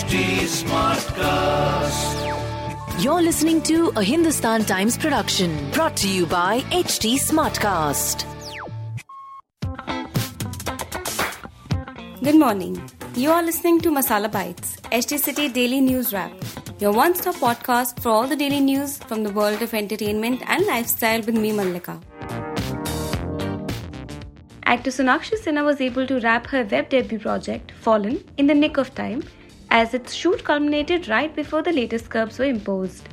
HT Smartcast. You're listening to a Hindustan Times production brought to you by HT Smartcast. Good morning. You are listening to Masala Bites, HT City Daily News Wrap, your one stop podcast for all the daily news from the world of entertainment and lifestyle with me, Mallika. Actor Sonakshi Sinha was able to wrap her web debut project, Fallen, in the nick of time, as its shoot culminated right before the latest curbs were imposed.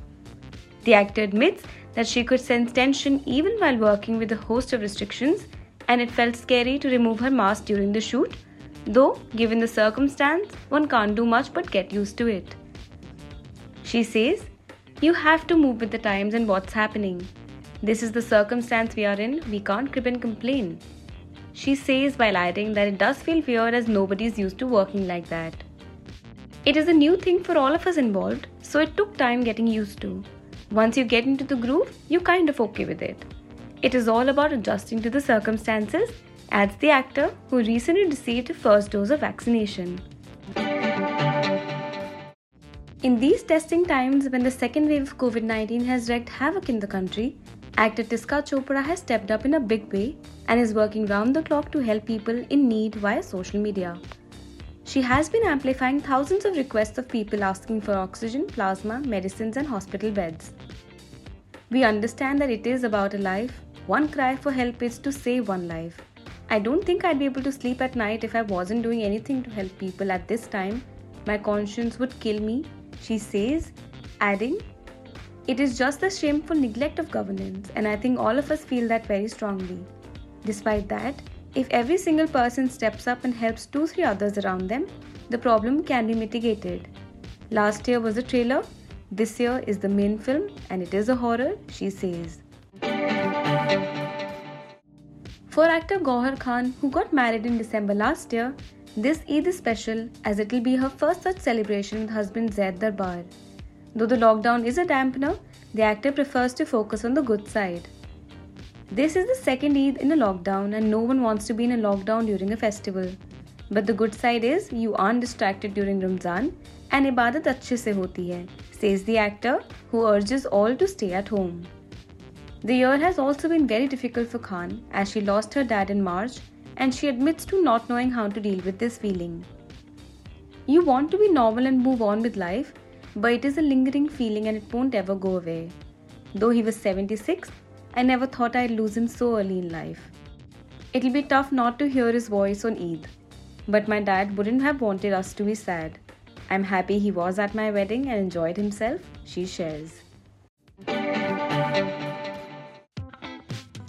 The actor admits that she could sense tension even while working with a host of restrictions, and it felt scary to remove her mask during the shoot, though, given the circumstance, one can't do much but get used to it. She says, You have to move with the times and what's happening. This is the circumstance we are in, we can't crib and complain. She says while adding that it does feel weird as nobody's used to working like that. It is a new thing for all of us involved, so it took time getting used to. Once you get into the groove, you're kind of okay with it. It is all about adjusting to the circumstances, adds the actor who recently received a first dose of vaccination. In these testing times, when the second wave of COVID 19 has wreaked havoc in the country, actor Tisca Chopra has stepped up in a big way and is working round the clock to help people in need via social media. She has been amplifying thousands of requests of people asking for oxygen, plasma, medicines, and hospital beds. We understand that it is about a life. One cry for help is to save one life. I don't think I'd be able to sleep at night if I wasn't doing anything to help people at this time. My conscience would kill me, she says, adding, It is just the shameful neglect of governance, and I think all of us feel that very strongly. Despite that, if every single person steps up and helps two, three others around them, the problem can be mitigated. Last year was the trailer, this year is the main film, and it is a horror, she says. For actor Gauhar Khan, who got married in December last year, this Eid is special as it will be her first such celebration with husband Zaid Darbar. Though the lockdown is a dampener, the actor prefers to focus on the good side. This is the second Eid in a lockdown, and no one wants to be in a lockdown during a festival. But the good side is you aren't distracted during Ramzan and ibadat अच्छे से होती है, says the actor, who urges all to stay at home. The year has also been very difficult for Khan as she lost her dad in March and she admits to not knowing how to deal with this feeling. You want to be normal and move on with life, but it is a lingering feeling and it won't ever go away. Though he was 76, I never thought I'd lose him so early in life. It'll be tough not to hear his voice on Eid, but my dad wouldn't have wanted us to be sad. I'm happy he was at my wedding and enjoyed himself, she shares.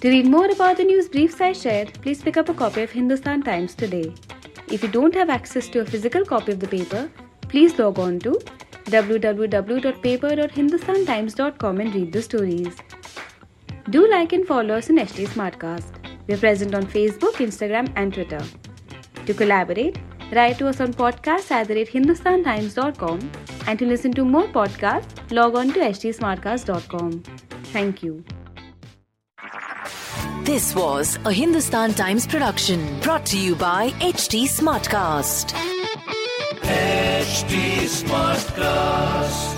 To read more about the news briefs I shared, please pick up a copy of Hindustan Times today. If you don't have access to a physical copy of the paper, please log on to www.paper.hindustantimes.com and read the stories. Do like and follow us on HT Smartcast. We are present on Facebook, Instagram, and Twitter. To collaborate, write to us on podcast at the rate hindustantimes.com and to listen to more podcasts, log on to htsmartcast.com. Thank you. This was a Hindustan Times production brought to you by HT Smartcast. HT Smartcast.